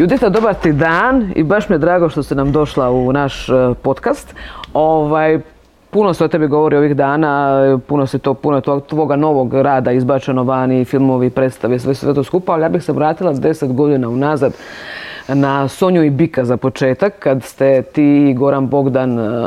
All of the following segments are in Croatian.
Judita, dobar ti dan i baš mi je drago što si nam došla u naš e, podcast. Ovaj, puno se o tebi govori ovih dana, puno se to, puno to, tvoga novog rada izbačeno vani, filmovi, predstave, sve, sve to skupa, ali ja bih se vratila deset godina unazad na Sonju i Bika za početak, kad ste ti i Goran Bogdan e,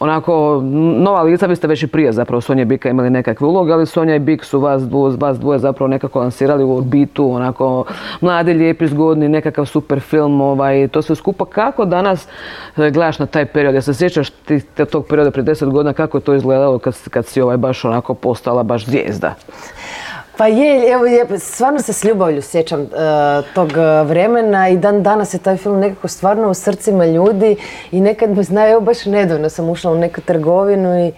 onako nova lica, vi ste već i prije zapravo Sonja i Bika imali nekakve uloge, ali Sonja i Bik su vas dvoje, vas dvoje zapravo nekako lansirali u orbitu, onako mladi, lijepi, zgodni, nekakav super film, ovaj, to sve skupa. Kako danas e, gledaš na taj period? Ja se sjećaš ti tog perioda prije deset godina, kako je to izgledalo kad, kad si ovaj baš onako postala baš zvijezda? Pa je, evo, je, stvarno se s ljubavlju sjećam uh, tog e, vremena i dan danas je taj film nekako stvarno u srcima ljudi i nekad me znaju, evo baš nedavno sam ušla u neku trgovinu i,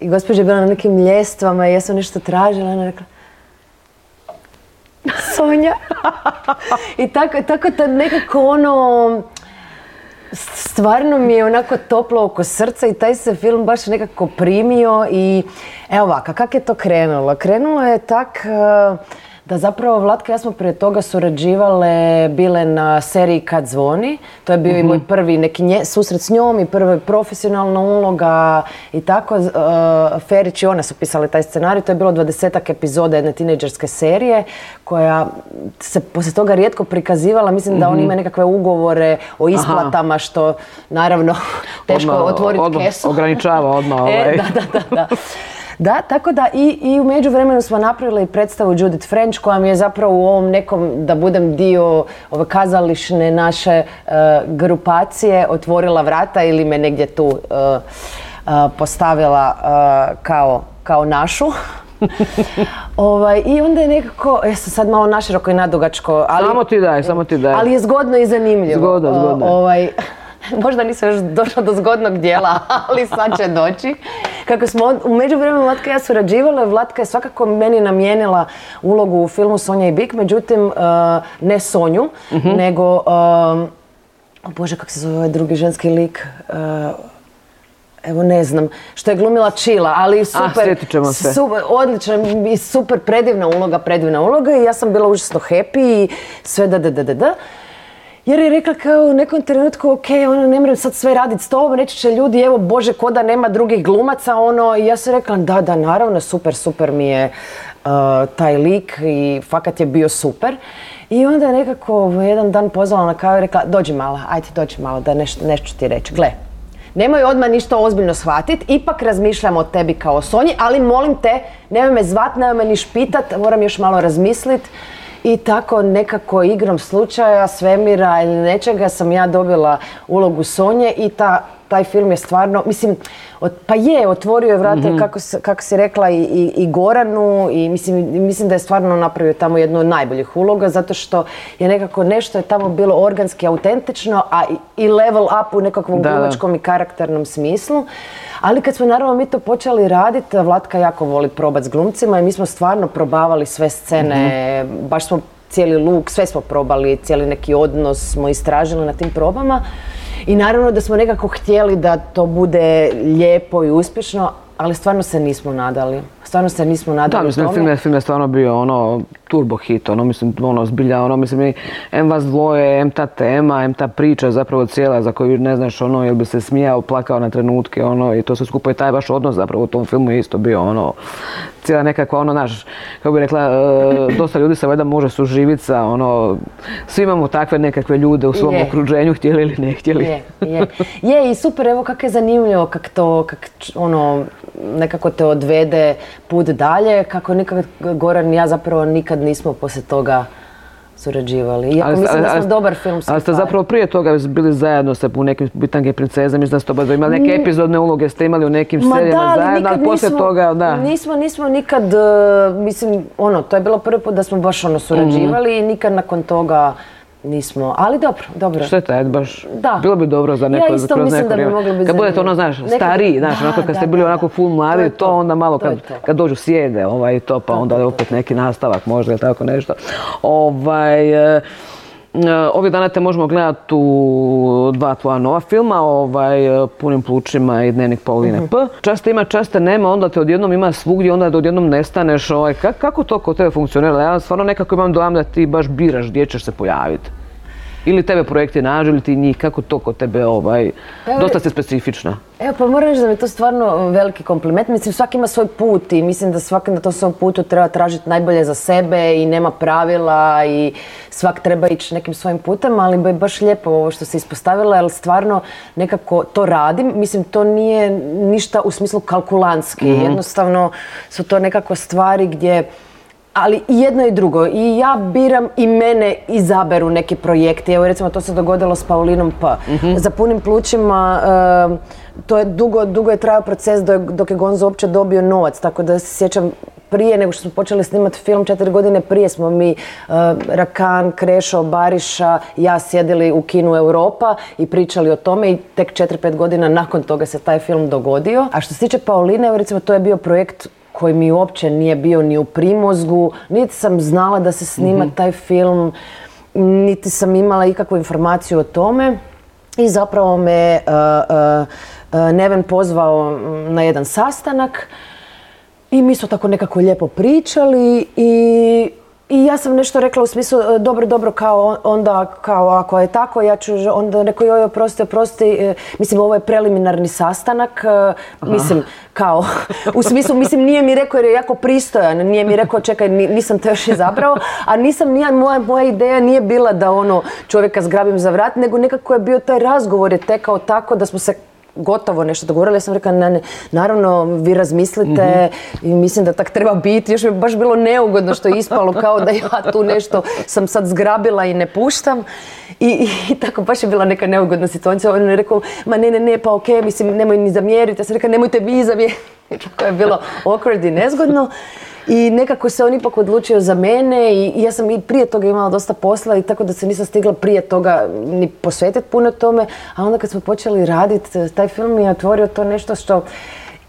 i gospođa je bila na nekim ljestvama i ja sam nešto tražila ona rekla Sonja. I tako, tako da nekako ono, stvarno mi je onako toplo oko srca i taj se film baš nekako primio i evo ovako, kako je to krenulo? Krenulo je tak eh, da zapravo Vlatka i ja smo prije toga surađivale, bile na seriji Kad zvoni. To je bio i moj mhm. prvi neki susret s njom i prva profesionalna uloga i tako. Uh, Ferić i ona su pisali taj scenarij. To je bilo dvadesetak epizoda jedne tinejdžerske serije koja se poslije toga rijetko prikazivala. Mislim da oni mhm. imaju nekakve ugovore o isplatama što naravno teško otvoriti kesu. Ograničava odmah. E, ovaj. da, da, da. da. Da, tako da i, i u međuvremenu smo napravili predstavu Judith French koja mi je zapravo u ovom nekom, da budem dio ove kazališne naše e, grupacije, otvorila vrata ili me negdje tu uh, postavila kao, kao našu. ovaj, I onda je nekako, ja sam sad malo naširoko i nadugačko, ali... Samo ti daj, samo ti daj. Ali je zgodno i zanimljivo. Zgodno, zgodno. ovaj, možda nisam još došla do zgodnog dijela, ali sad će doći. Kako smo u međuvremenu Vlatka i ja surađivale, Vlatka je svakako meni namijenila ulogu u filmu Sonja i Bik, međutim uh, ne Sonju, mhm. nego, o Bože, kako se zove ovaj drugi ženski lik, uh, evo ne znam, što je glumila Čila, ali ah, super, ćemo se. super odlična i super predivna uloga, predivna uloga i ja sam bila užasno happy i sve da da da da da. Jer je rekla kao u nekom trenutku, ok, ono, ne moram sad sve raditi s tobom, reći će ljudi, evo, bože, ko da nema drugih glumaca, ono, i ja sam rekla, da, da, naravno, super, super mi je uh, taj lik i fakat je bio super. I onda je nekako jedan dan pozvala na kavu i rekla, dođi malo, ajde, dođi malo, da nešto, nešto ti reći. Gle, nemoj odmah ništa ozbiljno shvatiti, ipak razmišljam o tebi kao o Sonji, ali molim te, nemoj me zvat, nemoj me ni špitat, moram još malo razmisliti. I tako nekako igrom slučaja, svemira ili nečega sam ja dobila ulogu Sonje i ta, taj film je stvarno, mislim, pa je, otvorio je vrate, mm kako, kako si rekla, i, i, i, Goranu i mislim, mislim da je stvarno napravio tamo jednu od najboljih uloga zato što je nekako nešto je tamo bilo organski autentično, a i, level up u nekakvom glumačkom i karakternom smislu. Ali kad smo naravno mi to počeli raditi, Vlatka jako voli probat s glumcima i mi smo stvarno probavali sve scene, mhm. baš smo cijeli luk, sve smo probali, cijeli neki odnos smo istražili na tim probama. I naravno da smo nekako htjeli da to bude lijepo i uspješno, ali stvarno se nismo nadali. Stvarno se nismo nadali Da, mislim, film je, film je stvarno bio ono turbo hit, ono, mislim, ono, zbilja, ono, mislim, em vas dvoje, em ta tema, em ta priča zapravo cijela za koju ne znaš, ono, jel bi se smijao, plakao na trenutke, ono, i to se skupo i taj vaš odnos zapravo u tom filmu je isto bio, ono, cijela nekakva, ono, naš, kako bi rekla, e, dosta ljudi se valjda može suživiti sa, ono, svi imamo takve nekakve ljude u svom okruženju, htjeli ili ne htjeli. Je, je. je i super, evo kako je zanimljivo, kako to, kak, ono, nekako te odvede put dalje, kako nikad Goran i ja zapravo nikad nismo poslije toga surađivali. Iako ali, mislim da smo dobar film Ali ste zapravo prije toga bili zajedno sa u nekim bitanke princeze, mislim da ste oba imali neke epizodne uloge, ste imali u nekim serijama zajedno, ali poslije toga, da. Nismo, nismo nikad, e, mislim, ono, to je bilo prvi put da smo baš ono surađivali mhm. i nikad nakon toga nismo, ali dobro, dobro. Šteta, je baš, da. bilo bi dobro za neko, ja isto kroz neko da bi biti Kad budete ono, znaš, stariji, znaš, onako kad ste bili onako full mladi, to, onda malo kad, kad dođu sjede, ovaj, to, pa onda opet neki nastavak možda ili tako nešto. Ovaj, e, Ovih dana te možemo gledati u dva tvoja nova filma, ovaj, Punim plućima i Dnevnik Pauline P. Časte ima, časte nema, onda te odjednom ima svugdje, onda da odjednom nestaneš. Ovaj, kako to kod tebe funkcionira? Ja stvarno nekako imam dojam da ti baš biraš gdje ćeš se pojaviti. Ili tebe projekti nađu ili ti njih, kako to kod tebe ovaj, dosta ste specifična. Evo pa moram reći da mi je to stvarno veliki kompliment. Mislim svaki ima svoj put i mislim da svaki na tom svom putu treba tražiti najbolje za sebe i nema pravila i svak treba ići nekim svojim putem, ali je baš lijepo ovo što se ispostavila jer stvarno nekako to radim. Mislim to nije ništa u smislu kalkulantski. Jednostavno su to nekako stvari gdje ali i jedno i drugo. I ja biram i mene izaberu neki projekti. Evo recimo to se dogodilo s Paulinom P. Za punim plućima to je dugo, dugo je trajao proces dok je Gonzo uopće dobio novac. Tako da se sjećam prije nego što smo počeli snimati film, četiri godine prije smo mi eh, Rakan, Krešo, Bariša, ja sjedili u kinu Europa i pričali o tome i tek četiri, pet godina nakon toga se taj film dogodio. A što se tiče Pauline, recimo to je bio projekt koji mi uopće nije bio ni u primozgu, niti sam znala da se snima mhm. taj film, niti sam imala ikakvu informaciju o tome. I zapravo me uh, Neven pozvao na jedan sastanak i mi smo tako nekako lijepo pričali i i ja sam nešto rekla u smislu, e, dobro, dobro, kao onda, kao ako je tako, ja ću onda rekao, joj, oprosti, oprosti, e, mislim, ovo je preliminarni sastanak, e, mislim, kao, u smislu, mislim, nije mi rekao jer je jako pristojan, nije mi rekao, čekaj, nisam te još izabrao, a nisam, nije, moja, moja ideja nije bila da ono čovjeka zgrabim za vrat, nego nekako je bio taj razgovor je tekao tako da smo se gotovo nešto dogovorili. Ja sam rekla, ne, naravno, vi razmislite i mislim da tak treba biti. Još mi je baš bilo neugodno što je ispalo kao da ja tu nešto sam sad zgrabila i ne puštam. I, tako baš je bila neka neugodna situacija. On je rekao, ma ne, ne, ne, pa ok, mislim, nemoj ni zamjeriti. Ja sam rekla, nemojte vi zamjeriti. Tako je bilo awkward i nezgodno. I nekako se on ipak odlučio za mene i ja sam i prije toga imala dosta posla i tako da se nisam stigla prije toga ni posvetiti puno tome. A onda kad smo počeli raditi, taj film mi je otvorio to nešto što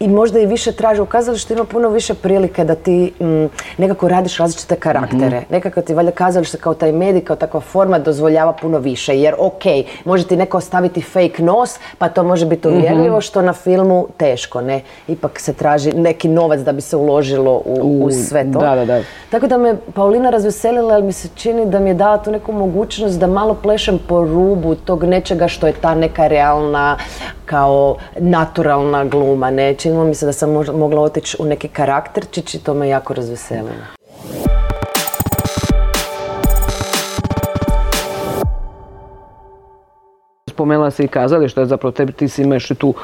i možda i više traži. U kazalištu ima puno više prilike da ti mm, nekako radiš različite karaktere. mm Nekako ti valjda kazalište kao taj medij, kao takva forma dozvoljava puno više. Jer ok, može ti neko staviti fake nos, pa to može biti mhm. uvjerljivo, što na filmu teško, ne? Ipak se traži neki novac da bi se uložilo u, sve to. Da, da, da. Tako da me Paulina razveselila, jer mi se čini da mi je dala tu neku mogućnost da malo plešem po rubu tog nečega što je ta neka realna, kao naturalna gluma, ne? Činilo mi se da sam mogla otići u neki karakterčić i to me jako razveselilo. Spomenula se i kazali što je zapravo tebi, ti si imaš i tu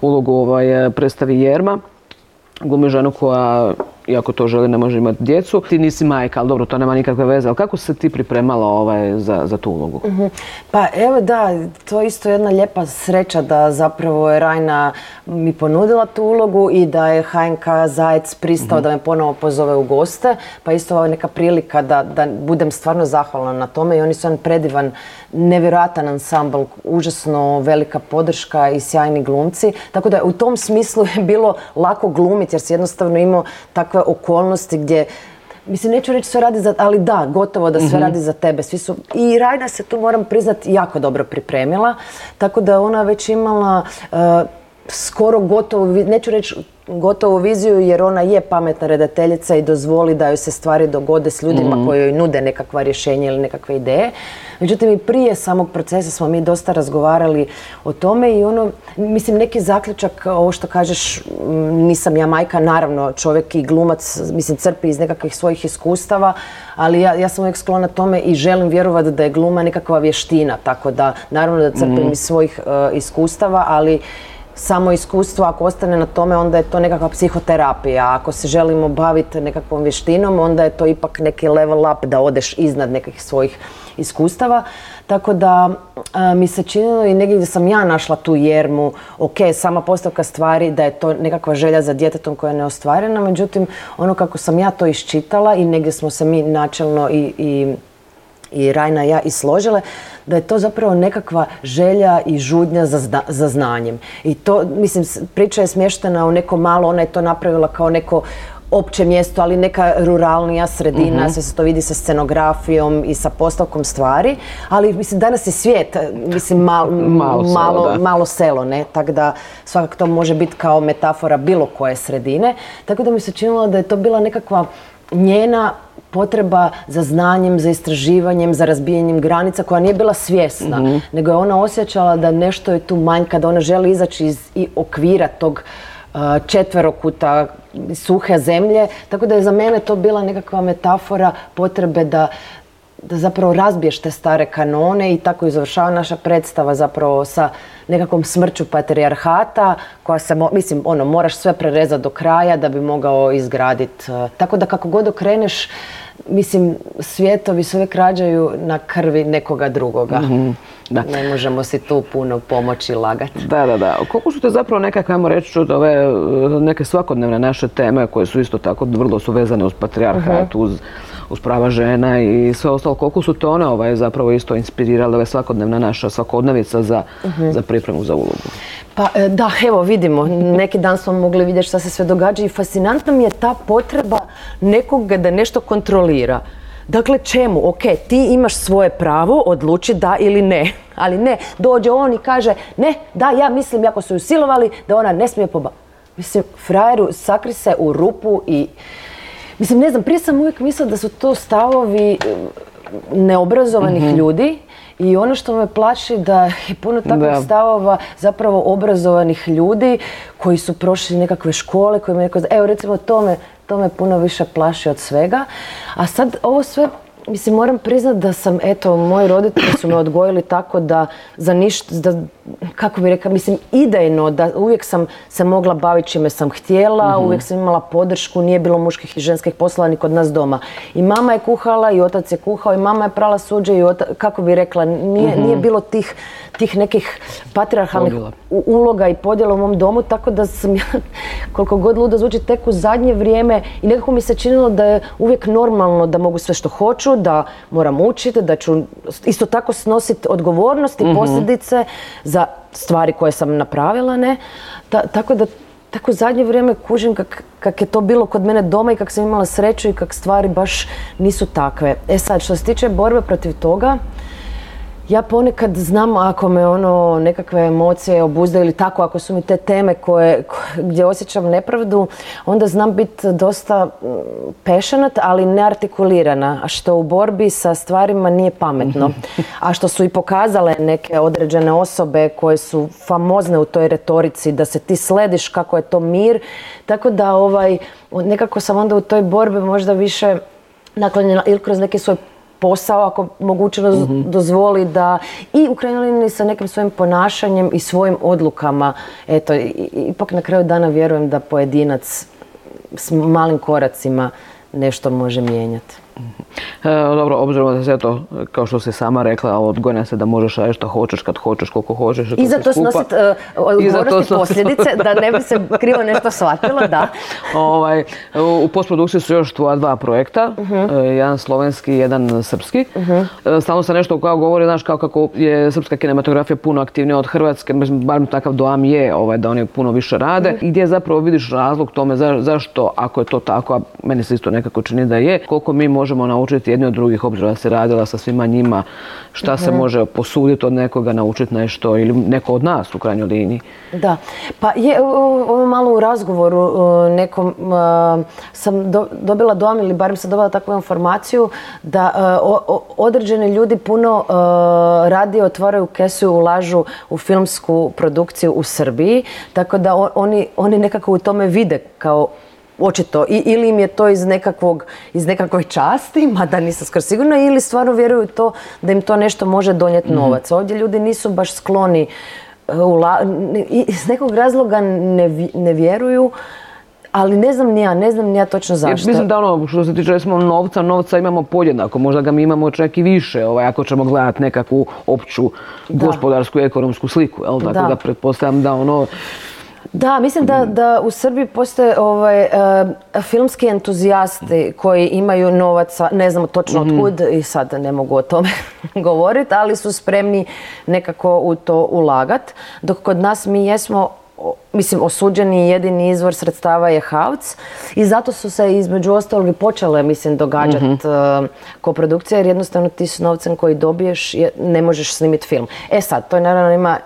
ulogu ovaj, predstavi Jerma, glumi ženu koja iako to želi, ne može imati djecu. Ti nisi majka, ali dobro, to nema nikakve veze. Ali kako se ti pripremala ovaj, za, za tu ulogu? Mhm. Pa evo da, to je isto jedna lijepa sreća da zapravo je Rajna mi ponudila tu ulogu i da je HNK Zajec pristao mhm. da me ponovo pozove u goste. Pa isto ovo je neka prilika da, da budem stvarno zahvalna na tome i oni su jedan predivan, nevjerojatan ansambl, užasno velika podrška i sjajni glumci. Tako da u tom smislu je bilo lako glumiti jer si jednostavno imao takve okolnosti gdje Mislim, neću reći sve radi za, ali da, gotovo da sve mhm. radi za tebe. Svi su, I Rajna se tu, moram priznati, jako dobro pripremila. Tako da ona već imala uh, skoro gotovo, neću reći gotovu viziju jer ona je pametna redateljica i dozvoli da joj se stvari dogode s ljudima mm koji joj nude nekakva rješenja ili nekakve ideje. Međutim i prije samog procesa smo mi dosta razgovarali o tome i ono, mislim neki zaključak, ovo što kažeš, nisam ja majka, naravno čovjek i glumac, mislim crpi iz nekakvih svojih iskustava, ali ja, ja sam uvijek sklona tome i želim vjerovati da je gluma nekakva vještina, tako da naravno da crpim mm iz svojih uh, iskustava, ali samo iskustvo, ako ostane na tome, onda je to nekakva psihoterapija. Ako se želimo baviti nekakvom vještinom, onda je to ipak neki level up da odeš iznad nekih svojih iskustava. Tako da mi se činilo i negdje gdje sam ja našla tu jermu, ok, sama postavka stvari da je to nekakva želja za djetetom koja je neostvarena, međutim ono kako sam ja to iščitala i negdje smo se mi načelno i, i i Rajna i ja i složile, da je to zapravo nekakva želja i žudnja za, za znanjem. I to, mislim, priča je smještena u neko malo, ona je to napravila kao neko opće mjesto, ali neka ruralnija sredina, uh sve se to vidi sa scenografijom i sa postavkom stvari, ali mislim danas je svijet, mislim malo, malo, malo, selo, ne, tako da svakako to može biti kao metafora bilo koje sredine, tako da mi se činilo da je to bila nekakva njena potreba za znanjem, za istraživanjem, za razbijanjem granica koja nije bila svjesna, Mhm. nego je ona osjećala da nešto je tu manjka, da ona želi izaći iz i okvira tog uh, četverokuta suhe zemlje, tako da je za mene to bila nekakva metafora potrebe da da zapravo razbiješ te stare kanone i tako i završava naša predstava zapravo sa nekakvom smrću patrijarhata koja se, mislim, ono, moraš sve prerezati do kraja da bi mogao izgraditi. Tako da kako god okreneš, mislim, svijetovi se uvijek rađaju na krvi nekoga drugoga. Da. Ne možemo si tu puno pomoći lagati. Da, da, da. Koliko su te zapravo nekakve, ajmo reći, čut, ove e, neke svakodnevne naše teme koje su isto tako vrlo su vezane uz patrijarhat, uz, uz prava žena i sve ostalo. Koliko su te one ovaj, zapravo isto inspirirale ove svakodnevna naša svakodnevica za, za pripremu za ulogu? Pa e, da, evo vidimo, neki dan smo mogli vidjeti šta se sve događa i fascinantna mi je ta potreba nekoga da nešto kontrolira. Dakle, čemu? Ok, ti imaš svoje pravo odluči da ili ne. Ali ne, dođe on i kaže, ne, da, ja mislim, ako su ju silovali, da ona ne smije poba... Mislim, frajeru, sakri se u rupu i... Mislim, ne znam, prije sam uvijek mislila da su to stavovi e, neobrazovanih ljudi i ono što me plaši da je puno takvih Da. stavova zapravo obrazovanih ljudi koji su prošli nekakve škole, koji imaju neko... Evo recimo to me, to me puno više plaši od svega. A sad ovo sve, mislim moram priznat da sam, eto, moji roditelji su me odgojili tako da za ništa, da, kako bi rekla, mislim idejno, da uvijek sam se mogla baviti čime sam htjela, uvijek sam imala podršku, nije bilo muških i ženskih poslova ni kod nas doma. I mama je kuhala i otac je kuhao i mama je prala suđe i ota- kako bi rekla, nije, nije bilo tih, tih nekih u- uloga i podjela u mom domu, tako da sam ja, koliko god ludo zvuči, tek u zadnje vrijeme i nekako mi se činilo da je uvijek normalno da mogu sve što hoću, da moram učiti, da ću isto tako snositi odgovornost i posljedice za stvari koje sam napravila, ne? Ta- tako da tako u zadnje vrijeme kužim kak, kak je to bilo kod mene doma i kak sam imala sreću i kak stvari baš nisu takve. E sad, što se tiče borbe protiv toga, ja ponekad znam ako me ono nekakve emocije obuzdaju ili tako, ako su mi te teme koje, gdje osjećam nepravdu, onda znam biti dosta mm, passionate, ali neartikulirana, a što u borbi sa stvarima nije pametno. A što su i pokazale neke određene osobe koje su famozne u toj retorici, da se ti slediš kako je to mir, tako da ovaj, nekako sam onda u toj borbi možda više naklonjena ili kroz neki svoj posao ako mogućnost dozvoli da i u krajnjoj liniji sa nekim svojim ponašanjem i svojim odlukama, eto, ipak na kraju dana vjerujem da pojedinac s malim koracima nešto može mijenjati. E, dobro, obzirom da se to, kao što si sama rekla, odgojena se da možeš raditi što hoćeš, kad hoćeš, koliko hoćeš. I za to snositi I za to odgovornost i snosit- posljedice, da ne bi se krivo nešto shvatilo, da. ovaj, u postprodukciji su još tvoja dva projekta, e, jedan slovenski, jedan srpski. E, Stalno se nešto kao govori, znaš, kao kako je srpska kinematografija puno aktivnija od Hrvatske, barem takav dojam je ovaj, da oni puno više rade. Mhm. I gdje zapravo vidiš razlog tome za- zašto, ako je to tako, a meni se isto nekako čini da je, koliko mi možemo naučiti jedni od drugih, obzirom da se radila sa svima njima, šta Mhm. se može posuditi od nekoga, naučiti nešto ili neko od nas u krajnjoj liniji. Da, pa je malo u razgovoru nekom sam do- dobila dojam ili barem sam dobila takvu informaciju da a, o- određeni ljudi puno a, radije otvaraju kesu i ulažu u filmsku produkciju u Srbiji, tako da oni, oni nekako u tome vide kao očito I, ili im je to iz nekakvog iz nekakve časti, mada nisam skoro sigurna, ili stvarno vjeruju to da im to nešto može donijeti novac. Ovdje ljudi nisu baš skloni e, ula- iz nekog razloga ne, ne vjeruju, ali ne znam ni ja, ne znam ni ja točno Jer zašto. mislim da ono, što se tiče recimo novca, novca imamo podjednako, možda ga mi imamo čak i više, ovaj, ako ćemo gledati nekakvu opću gospodarsku i ekonomsku sliku, jel? Tako Da. da. pretpostavljam da ono, Da, mislim da, da u Srbiji postoje ovaj, e, filmski entuzijasti koji imaju novaca, ne znamo točno otkud i sad ne mogu o tome govoriti, ali su spremni nekako u to ulagat. Dok kod nas mi jesmo mislim, osuđeni jedini izvor sredstava je HAVC i zato su se između ostalog i počele, mislim, događati koprodukcije jer jednostavno ti s novcem koji dobiješ je- ne možeš snimiti film. E sad, to je naravno ima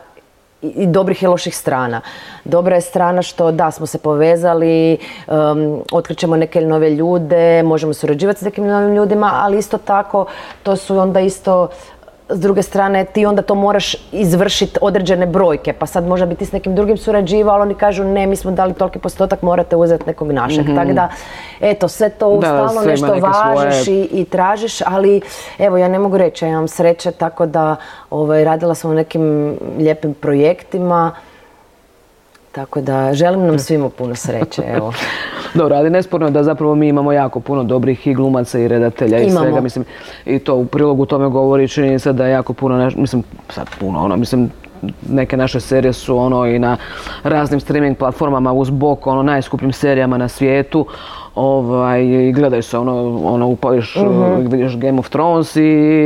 i dobrih i loših strana. Dobra je strana što da, smo se povezali, um, otkrićemo neke nove ljude, možemo surađivati s nekim novim ljudima, ali isto tako to su onda isto s druge strane ti onda to moraš izvršiti određene brojke, pa sad možda bi ti s nekim drugim surađivao, ali oni kažu ne, mi smo dali toliki postotak, morate uzeti nekog našeg. Mhm. Tako da, eto, sve to Da, stalno nešto važiš svoje- i, i tražiš, ali evo, ja ne mogu reći, ja imam sreće tako da ovaj, radila sam u nekim lijepim projektima, tako da želim nam svima puno sreće, evo. Dobro, ali nesporno je da zapravo mi imamo jako puno dobrih i glumaca i redatelja i Imamo. svega, mislim, i to u prilogu tome govori činjenica da je jako puno, mislim, sad puno, ono, mislim, neke naše serije su ono i na raznim streaming platformama uz bok, ono, najskupljim serijama na svijetu, ovaj, i gledaju se ono, ono upaviš, vidiš Game of Thrones i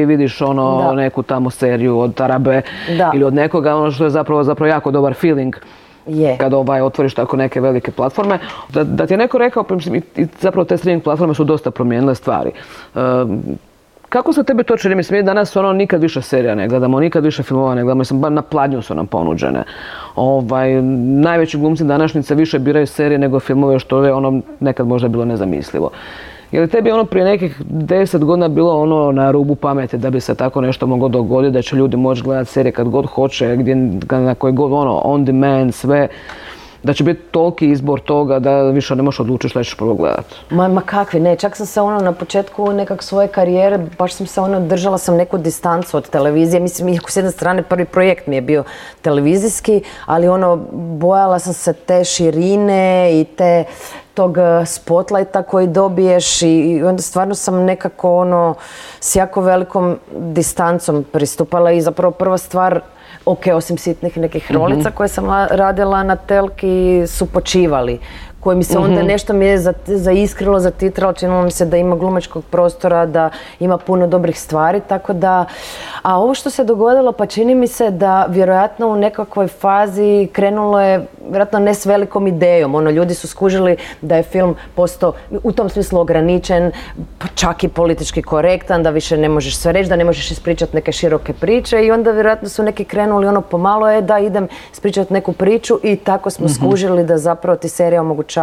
vidiš ono Da. neku tamo seriju od Tarabe Da. ili od nekoga, ono što je zapravo, zapravo jako dobar feeling Je. kad ovaj, otvoriš tako neke velike platforme. Da, da ti je neko rekao, pa mislim, i, zapravo te streaming platforme su dosta promijenile stvari. Ehm, kako se tebi to čini? Mislim, mi danas ono nikad više serija ne gledamo, nikad više filmova ne gledamo, mislim, bar na pladnju su nam ponuđene. Ovaj, najveći glumci današnjice više biraju serije nego filmove, što je ono nekad možda bilo nezamislivo. Je li tebi ono prije nekih deset godina bilo ono na rubu pameti da bi se tako nešto moglo dogoditi, da će ljudi moći gledati serije kad god hoće, gdje, na koji god ono on demand, sve, da će biti toliki izbor toga da više ne možeš odlučiti šta ćeš prvo gledati. Ma, ma kakvi, ne, čak sam se ono na početku nekak svoje karijere, baš sam se ono, držala sam neku distancu od televizije, mislim, iako s jedne strane prvi projekt mi je bio televizijski, ali ono, bojala sam se te širine i te tog eh, spotlighta koji dobiješ i, onda stvarno sam nekako ono s jako velikom distancom pristupala i zapravo prva stvar ok, osim sitnih nekih rolica koje sam la- radila na telki su počivali koji mi se onda nešto mi je za- zaiskrilo, zatitralo, činilo mi se da ima glumačkog prostora, da ima puno dobrih stvari, tako da, a ovo što se dogodilo, pa čini mi se da vjerojatno u nekakvoj fazi krenulo je, vjerojatno ne s velikom idejom, ono, ljudi su skužili da je film postao u tom smislu ograničen, pa čak i politički korektan, da više ne možeš sve reći, da ne možeš ispričati neke široke priče i onda vjerojatno su neki krenuli ono pomalo je da idem ispričati neku priču i tako smo skužili da zapravo ti serija omogućava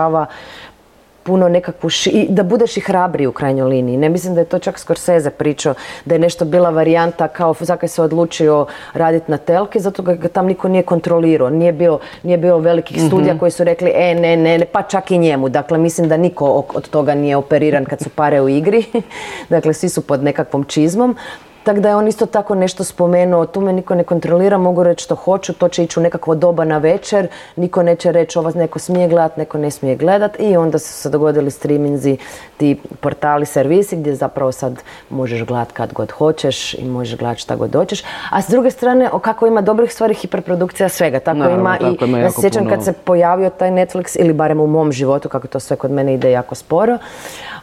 puno nekakvu, ši- i da budeš i hrabriji u krajnjoj liniji. Ne mislim da je to čak Scorsese pričao, da je nešto bila varijanta kao zakaj se odlučio raditi na telki, zato ga tam niko nije kontrolirao. Nije bilo, nije bilo velikih studija koji su rekli, e, ne, ne, ne, pa čak i njemu. Dakle, mislim da niko od toga nije operiran kad su pare u igri. dakle, svi su pod nekakvom čizmom. Tako da je on isto tako nešto spomenuo, tu me niko ne kontrolira, mogu reći što hoću, to će ići u nekakvo doba na večer, niko neće reći ovo neko smije gledat, neko ne smije gledat i onda su se dogodili streaminzi, ti portali, servisi gdje zapravo sad možeš gledat kad god hoćeš i možeš gledat šta god hoćeš. A s druge strane, o kako ima dobrih stvari, hiperprodukcija svega. Tako Naravno, ima tako i, ima ja se sjećam puno. kad se pojavio taj Netflix, ili barem u mom životu, kako to sve kod mene ide jako sporo,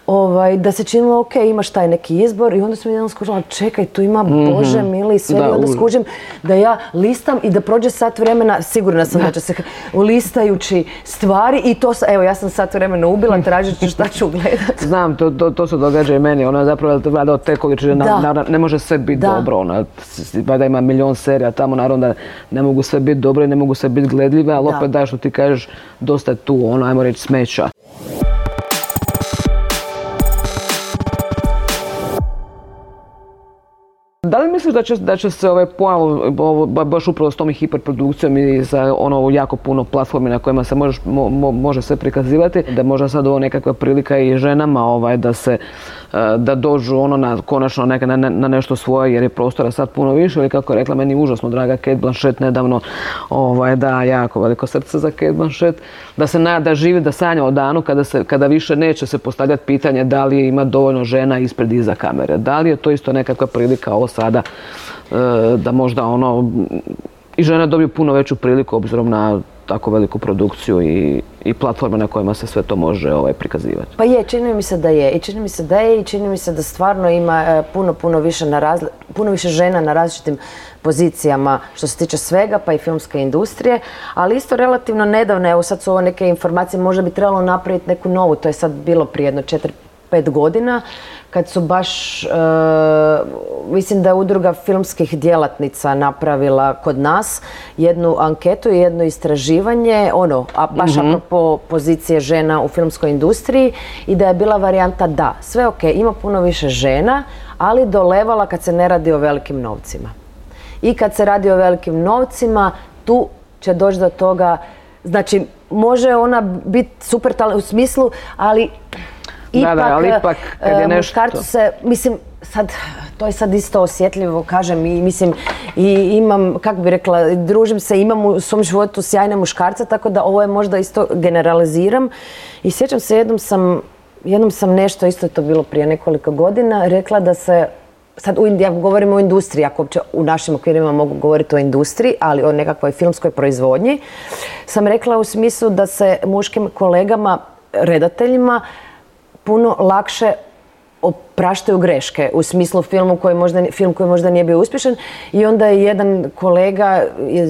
ovaj, da se činilo, ok, imaš taj neki izbor i onda sam jedan skužila, čekaj, tu ima, bože mili, sve Da, i onda skužim da ja listam i da prođe sat vremena, sigurna sam da će se listajući stvari i to, evo, ja sam sat vremena ubila, tražit ću šta ću gledat. Znam, to, to, to se događa i meni, ono zapravo valjda od te količine na- Da. naravno, ne može sve biti Da. dobro, s- valjda ima milion serija tamo, naravno da ne mogu sve biti dobre, ne mogu sve biti gledljive, ali Da. opet da što ti kažeš, dosta je tu, ono, ajmo reći, smeća. Da li misliš da će, da će se ovaj ba- baš upravo s tom hiperprodukcijom i sa ono jako puno platformi na kojima se možeš- mo- mo- može sve prikazivati, da možda sad ovo nekakva prilika i ženama ovaj, da se e, da dođu ono na konačno neka, na, nešto svoje jer je prostora sad puno više ili kako rekla meni užasno draga Kate Blanchett nedavno ovaj, da jako veliko srce za Kate Blanchett da se nada da živi da sanja o danu kada, se, kada više neće se postavljati pitanje da li ima dovoljno žena ispred i iza kamere. Da li je to isto nekakva prilika ovo sada e, da možda ono i žene dobiju puno veću priliku obzirom na tako veliku produkciju i, i platforme na kojima se sve to može ovaj, prikazivati. Pa je, čini mi se da je. I čini mi se da je i čini mi se da stvarno ima e, puno, puno više, na razli- puno više žena na različitim pozicijama što se tiče svega, pa i filmske industrije. Ali isto relativno nedavno, evo sad su ovo neke informacije, možda bi trebalo napraviti neku novu, to je sad bilo prije jedno četiri pet godina kad su baš, e, mislim da je udruga filmskih djelatnica napravila kod nas jednu anketu i jedno istraživanje, ono, a baš mm apropo pozicije žena u filmskoj industriji i da je bila varijanta da, sve ok, ima puno više žena, ali do levala kad se ne radi o velikim novcima. I kad se radi o velikim novcima, tu će doći do toga, znači može ona biti super talent u smislu, ali ipak, da, ali ipak kad je e, nešto- muškarcu se, mislim, sad, to je sad isto osjetljivo, kažem, i mislim, i imam, kako bi rekla, družim se, imam u svom životu sjajne muškarce, tako da ovo je možda isto generaliziram. I sjećam se, jednom sam, jednom sam nešto, isto je to bilo prije nekoliko godina, rekla da se Sad u, ja govorim o industriji, ako uopće u našim okvirima mogu govoriti o industriji, ali o nekakvoj filmskoj proizvodnji, sam rekla u smislu da se muškim kolegama, redateljima, puno lakše opraštaju greške u smislu filmu koji možda, film koji možda nije bio uspješan i onda je jedan kolega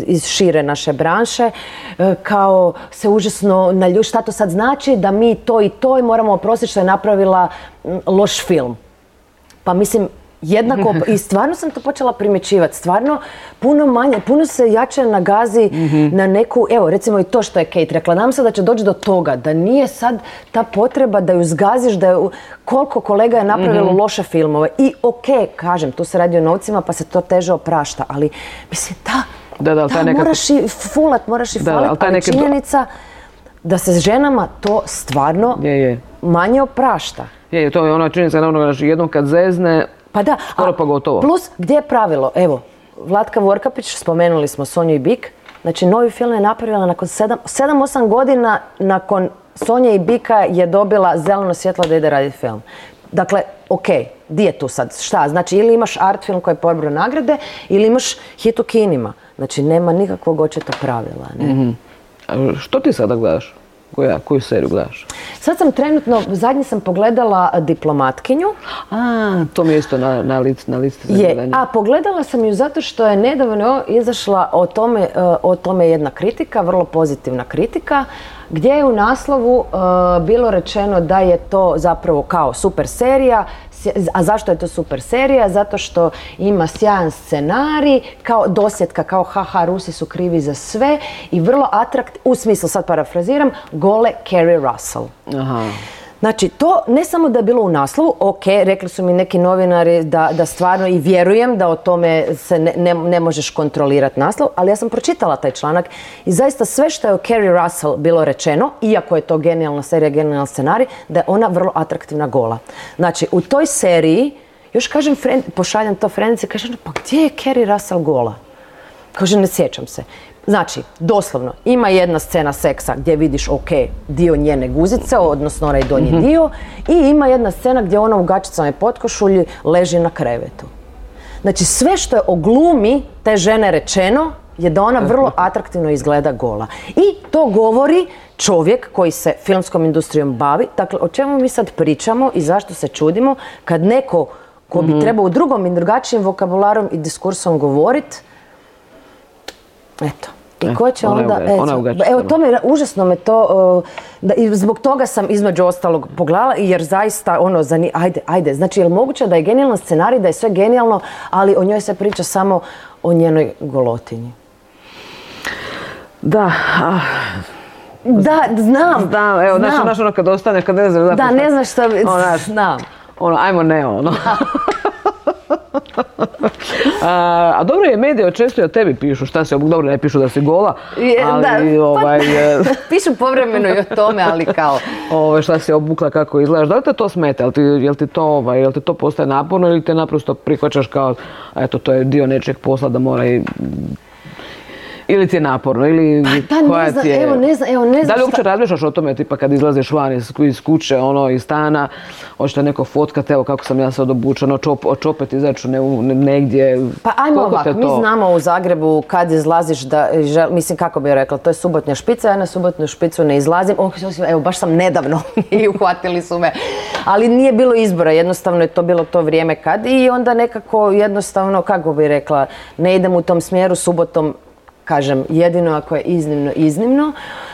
iz, šire naše branše e, kao se užasno nalju šta to sad znači da mi to i to i moramo oprostiti što je napravila loš film. Pa mislim, jednako, i stvarno sam to počela primjećivati, stvarno puno manje, puno se jače nagazi na neku, evo recimo i to što je Kate rekla, nam se da će doći do toga, da nije sad ta potreba da ju zgaziš, da ju, koliko kolega je napravilo loše filmove i ok, kažem, tu se radi o novcima pa se to teže oprašta, ali mislim da, Da, da, taj nekako- moraš i fulat, moraš i Da, falit, ali ali neki do- činjenica da se s ženama to stvarno Je, je. manje oprašta. Je, to je ona činjenica, naravno, jednom kad zezne, Pa da, Skoro pa gotovo. Plus, gdje je pravilo? Evo, Vlatka Vorkapić, spomenuli smo Sonju i Bik, znači novi film je napravila nakon 7-8 godina nakon Sonje i Bika je dobila zeleno svjetlo da ide raditi film. Dakle, ok, di je tu sad? Šta? Znači, ili imaš art film koji je pobro nagrade, ili imaš hit u kinima. Znači, nema nikakvog očito pravila. Ne? a što ti sada gledaš? Koja, koju seriju gledaš? Sad sam trenutno, zadnji sam pogledala Diplomatkinju. A, to mi je isto na, na, lic, na listi za Je, a pogledala sam ju zato što je nedavno izašla o tome, e, o tome jedna kritika, vrlo pozitivna kritika, gdje je u naslovu e, bilo rečeno da je to zapravo kao super serija, a zašto je to super serija? Zato što ima sjajan scenarij, kao dosjetka, kao haha, Rusi su krivi za sve i vrlo atrakt, u smislu, sad parafraziram, gole Carrie Russell. Aha. Znači, to ne samo da je bilo u naslovu, ok, rekli su mi neki novinari da, da stvarno i vjerujem da o tome se ne, ne, ne možeš kontrolirati naslov, ali ja sam pročitala taj članak i zaista sve što je o Carrie Russell bilo rečeno, iako je to genijalna serija, genijalan scenarij, da je ona vrlo atraktivna gola. Znači, u toj seriji, još kažem, friend, pošaljem to frendici, kažem, pa gdje je Carrie Russell gola? Kaže, ne sjećam se. Znači, doslovno, ima jedna scena seksa gdje vidiš, ok, dio njene guzice, odnosno onaj donji dio, i ima jedna scena gdje ona u gačicama i potkošulji leži na krevetu. Znači, sve što je o glumi te žene rečeno je da ona vrlo atraktivno izgleda gola. I to govori čovjek koji se filmskom industrijom bavi. Dakle, o čemu mi sad pričamo i zašto se čudimo kad neko ko bi trebao u drugom i drugačijem vokabularom i diskursom govorit, Eto. I E, ko će ona onda... ona je evo, to me, užasno me to... uh, da, I zbog toga sam između ostalog pogledala, jer zaista ono, zani, ajde, ajde. Znači, je li moguće da je genijalan scenarij, da je sve genijalno, ali o njoj se priča samo o njenoj golotinji? Da, ah, Da, znam. znam, evo, znaš, znam. znaš ono kad ostane, kad ne znaš Da, zapravo ne znaš bi- Ono, znaš, Znam. ono, ajmo ne, ono. a, a dobro je, medije često i o tebi pišu, šta si, dobro ne pišu da si gola, ali da, pa- ovaj, e, Pišu povremeno i o tome, ali kao... ovaj, šta si obukla, kako izgledaš, da li te to smeta, jel ti, jel ti to, ovaj, jel ti to postaje naporno ili te naprosto prihvaćaš kao, eto, to je dio nečeg posla da mora i ili ti je naporno, ili Da, ne koja znam, ti je... evo, ne znam, evo, ne Da znam li uopće razmišljaš o tome, tipa kad izlaziš van iz, iz kuće, ono, iz stana, hoćete neko fotkat, evo kako sam ja sad obučena, čop, hoću opet izaći ne, ne- negdje. Pa ajmo Koliko ovako, mi znamo u Zagrebu kad izlaziš da, žel, mislim kako bih rekla, to je subotnja špica, ja na subotnju špicu ne izlazim, oh, evo baš sam nedavno i uhvatili su me, ali nije bilo izbora, jednostavno je to bilo to vrijeme kad i onda nekako jednostavno, kako bih rekla, ne idem u tom smjeru subotom kažem, jedino ako je iznimno, iznimno.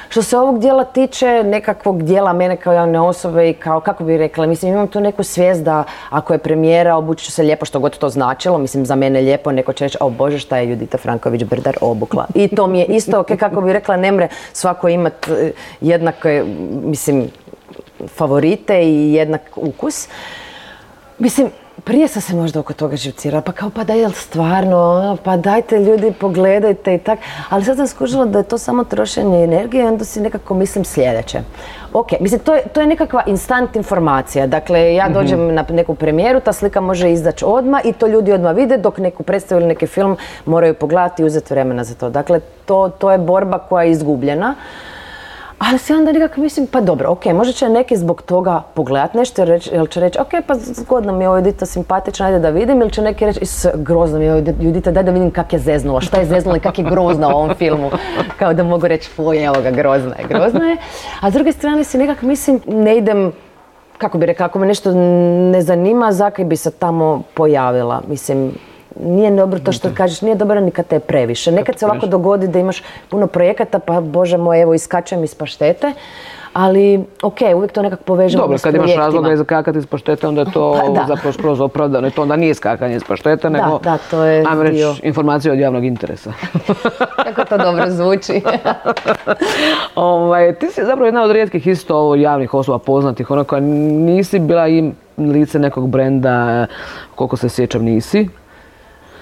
Što se ovog dijela tiče, nekakvog dijela mene kao javne osobe i kao, kako bi rekla, mislim imam tu neku svijest da ako je premijera, obući ću se lijepo što god to značilo, mislim za mene lijepo, neko će reći, o bože šta je Judita Franković Brdar obukla. I to mi je isto, ok, kako bi rekla, ne mre svako imat e, jednake, mislim, favorite i jednak ukus. Mislim, prije sam se možda oko toga živcirala, pa kao pa da je stvarno, ono, pa dajte ljudi pogledajte i tak. Ali sad sam skužila da je to samo trošenje energije i onda si nekako mislim sljedeće. Ok, mislim to je, to je nekakva instant informacija. Dakle, ja mhm. dođem na neku premijeru, ta slika može izaći odmah i to ljudi odmah vide dok neku predstavu ili neki film moraju pogledati i uzeti vremena za to. Dakle, to, to je borba koja je izgubljena. Ali si onda nekako mislim, pa dobro, ok, možda će neki zbog toga pogledat nešto, jer će reći, ok, pa zgodno mi je ovo Judita simpatična, ajde da vidim, ili će neki reći, grozno mi je ovo Judita, daj da vidim kak je zeznula, šta je zeznula i kak je grozna u ovom filmu. Kao da mogu reći, fuj, evo ga, grozna je, grozna je. A s druge strane si nekako mislim, ne idem kako bi rekla, ako me nešto ne zanima, zakaj bi se tamo pojavila? Mislim, nije dobro to što kažeš, nije dobro ni kad te je previše. Nekad se ovako dogodi da imaš puno projekata, pa bože moj, evo iskačem iz paštete. Ali, ok, uvijek to nekako povežemo Dobro, kad imaš razloga iskakati iz paštete, onda je to pa, zapravo skroz opravdano i to onda nije skakanje iz paštete, nego, da, to je ajmo reći, informacija od javnog interesa. Kako to dobro zvuči. ovaj, ti si zapravo jedna od rijetkih isto javnih osoba poznatih, ona koja nisi bila im lice nekog brenda, koliko se sjećam nisi.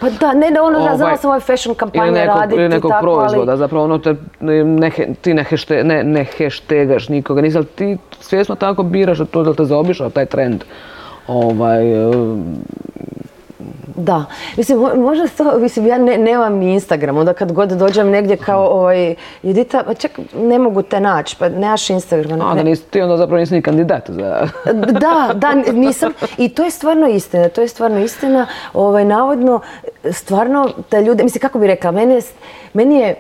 Pa da, ne da ono, ovaj, sam ovaj fashion kampanje raditi Ili nekog tako, proizvoda, ali... zapravo ono te, ne, ti ne, hešte, ne, ne hashtaгаš nikoga, nisi, ali ti svjesno tako biraš to da te zaobišao taj trend. Ovaj, da, mislim, možda to, mislim, ja ne, nemam ni Instagram, onda kad god dođem negdje kao, ovaj, Judita, pa ček, ne mogu te naći, pa nemaš Instagram. A, da nisi, ti onda zapravo nisi ni kandidat za... da, da, nisam, i to je stvarno istina, to je stvarno istina, ovaj, navodno, stvarno, te ljude, mislim, kako bi rekla, meni je, meni je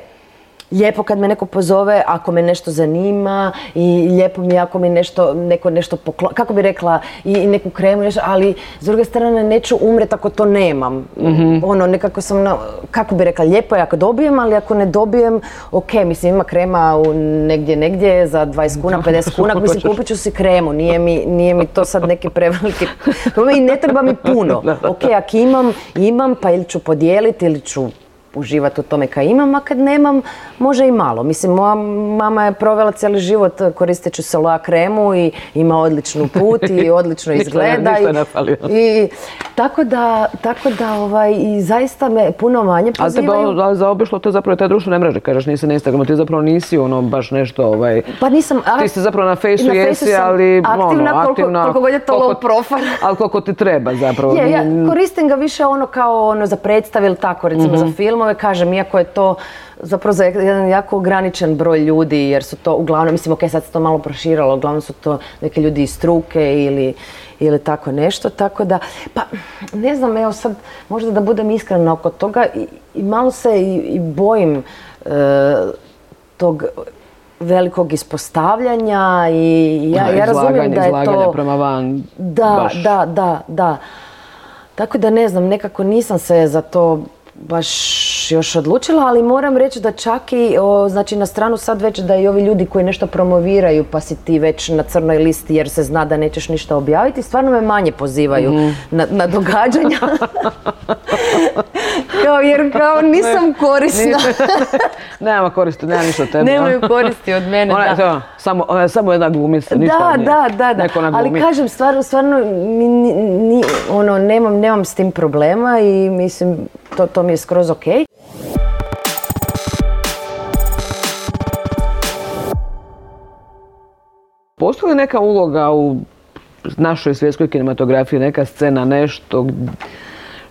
lijepo kad me neko pozove ako me nešto zanima i lijepo mi ako mi nešto, neko nešto poklo... kako bi rekla, i, neku kremu, nešto, ali s druge strane neću umret ako to nemam. mm Ono, nekako sam, na, kako bi rekla, lijepo je ako dobijem, ali ako ne dobijem, ok, mislim ima krema u negdje, negdje za 20 kuna, 50 kuna, mislim kupit ću si kremu, nije mi, nije mi to sad neki preveliki i ne treba mi puno. Ok, ako imam, imam, pa ili ću podijeliti ili ću uživati u tome kad imam, a kad nemam, može i malo. Mislim, moja mama je provela cijeli život koristeći Sola kremu i ima odličnu put i odlično izgleda. i, i, tako da, tako da ovaj, i zaista me puno manje pozivaju. Ali tebe zaobišlo to zapravo te društvene mreže, kažeš nisi na Instagramu, ti zapravo nisi ono baš nešto ovaj... Pa nisam... ti si zapravo na Facebooku jesi, ali aktivna, ono, aktivna koliko, god je to low profile. ali koliko ti treba zapravo. Je, ja koristim ga više ono kao ono za predstave ili tako, recimo za mhm. film filmove, kažem, iako je to zapravo za jedan jako ograničen broj ljudi, jer su to uglavnom, mislim, ok, sad se to malo proširalo, uglavnom su to neki ljudi iz struke ili, ili tako nešto, tako da, pa ne znam, evo sad, možda da budem iskrena oko toga i, malo se i, bojim e, tog velikog ispostavljanja i ja, ja razumijem da je to... prema van. Da, da, da, da. Tako da ne znam, nekako nisam se za to baš još odlučila, ali moram reći da čak i, znači na stranu sad već da i ovi ljudi koji nešto promoviraju pa si ti već na crnoj listi jer se zna da nećeš ništa objaviti, stvarno me manje pozivaju mhm. na, na događanja. kao, jer kao nisam korisna. nema koristi, nema ništa od tebe. Nemaju koristi od mene, da. samo, samo jedna glumica, ništa Da, da, da, da. Ali kažem, stvarno, stvarno, ni, ono, nemam, nemam s tim problema i mislim, to, to mi je skroz ok. Postoji neka uloga u našoj svjetskoj kinematografiji, neka scena, nešto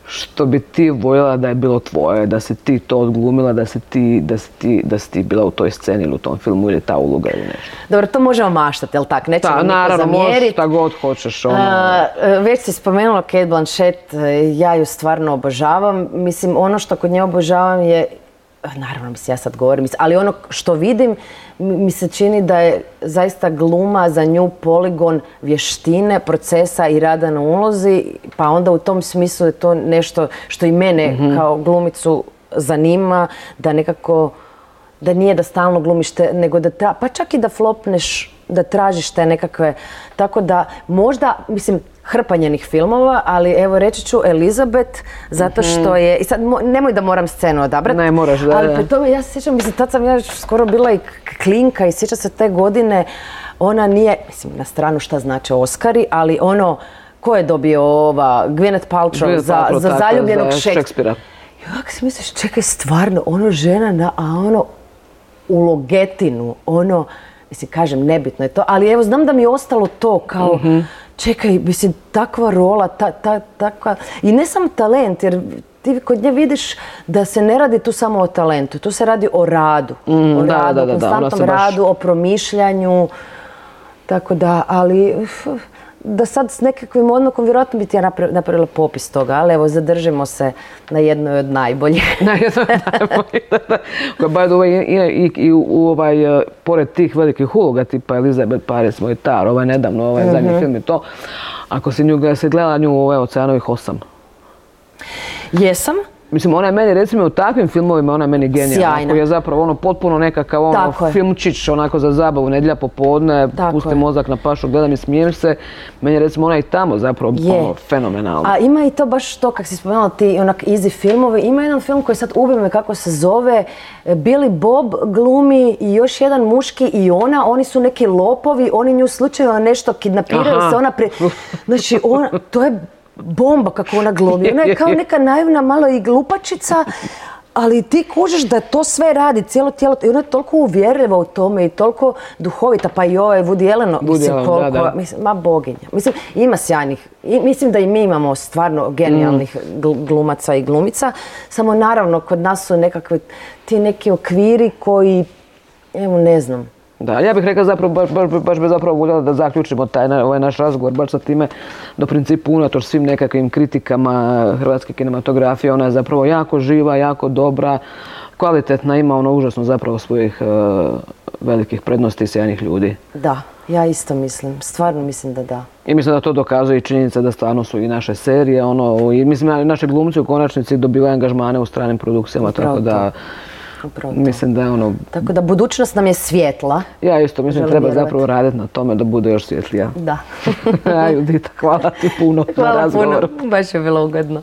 što bi ti voljela da je bilo tvoje, da si ti to odglumila, da si ti, da si ti, da si ti bila u toj sceni ili u tom filmu ili ta uloga ili nešto. Dobro, to možemo maštati, jel tak? Nećemo niko naravno, možeš šta god hoćeš. Ono. već si spomenula Kate Blanchett, ja ju stvarno obožavam. Mislim, ono što kod nje obožavam je naravno mislim ja sad govorim, ali ono što vidim mi se čini da je zaista gluma za nju poligon vještine, procesa i rada na ulozi, pa onda u tom smislu je to nešto što i mene mhm. kao glumicu zanima, da nekako, da nije da stalno glumiš te, nego da, tra- pa čak i da flopneš, da tražiš te nekakve, tako da možda, mislim, hrpa njenih filmova, ali evo reći ću Elizabeth, zato što je, i sad mo- nemoj da moram scenu odabrati, Ne, moraš, da, ali pri tome ja se sjećam, mislim, tad sam ja skoro bila i klinka i sjećam se te godine, ona nije, mislim, na stranu šta znače Oscari, ali ono, ko je dobio ova, Gwyneth Paltrow Gwyneth za, Paltrow, za tako zaljubljenog za Šekspira. I ovako si misliš, čekaj, stvarno, ono žena na, a ono, u logetinu, ono, mislim, kažem, nebitno je to, ali evo, znam da mi je ostalo to, kao, Mhm. Čekaj, mislim, takva rola, ta, ta, takva, i ne samo talent, jer ti kod nje vidiš da se ne radi tu samo o talentu, tu se radi o radu, o Mm, da, radu, da, da, konstantnom baš- radu, o promišljanju, tako da, ali, uf, da sad s nekakvim odmakom, vjerojatno bi ti ja napra- napravila popis toga, ali evo, zadržimo se na jednoj od najboljih. Je. Koja, by the way, i, i, i u, ovaj, eh, pored tih velikih uloga, tipa Elizabeth Paris, moj tar, ovaj nedavno, ovaj zadnji Mhm. film i to, ako si nju, se gledala nju u ovaj, Oceanovih osam. Jesam, Mislim, ona je meni, recimo, u takvim filmovima, ona je meni genijalna. Sjajna. Koji je zapravo ono potpuno nekakav ono, Tako je. filmčić, onako za zabavu, nedjelja popodne, Tako pusti je. mozak na pašu, gledam i smijem se. Meni je recimo ona i tamo zapravo Je. ono, fenomenalna. A ima i to baš to, kak si spomenula ti onak easy filmovi, ima jedan film koji sad ubije me kako se zove, Billy Bob glumi i još jedan muški i ona, oni su neki lopovi, oni nju slučajno nešto kidnapiraju Aha. se, ona pri... Znači, ona, to je bomba kako ona glumi. Ona je kao neka naivna malo i glupačica, ali ti kužiš da to sve radi, cijelo tijelo, i ona je toliko uvjerljiva u tome i toliko duhovita, pa i ovaj Woody Allen, mislim, Allen, da, koliko, da. mislim, ma boginja. Mislim, ima sjajnih, i mislim da i mi imamo stvarno genijalnih Mm. gl- glumaca i glumica, samo naravno kod nas su nekakvi ti neki okviri koji, evo ne znam, Da, ja bih rekla zapravo, baš, baš, baš bi zapravo voljela da zaključimo taj, na- ovaj naš razgovor baš sa time u principu unatoč svim nekakvim kritikama hrvatske kinematografije, ona je zapravo jako živa, jako dobra, kvalitetna, ima ono užasno zapravo svojih e, velikih prednosti i sjajnih ljudi. da, ja isto mislim, stvarno mislim da da. I mislim da to dokazuje i činjenica da stvarno su i naše serije, ono, i mislim da naši glumci u konačnici dobivaju angažmane u stranim produkcijama, Upravo tako da Upravo to. mislim da je ono, Tako da budućnost nam je svjetla. ja isto mislim Želim treba vjerovati. zapravo raditi na tome da bude još svjetlija. Da. Judita, hvala ti puno na Hvala razgovoru. puno, baš je bilo ugodno.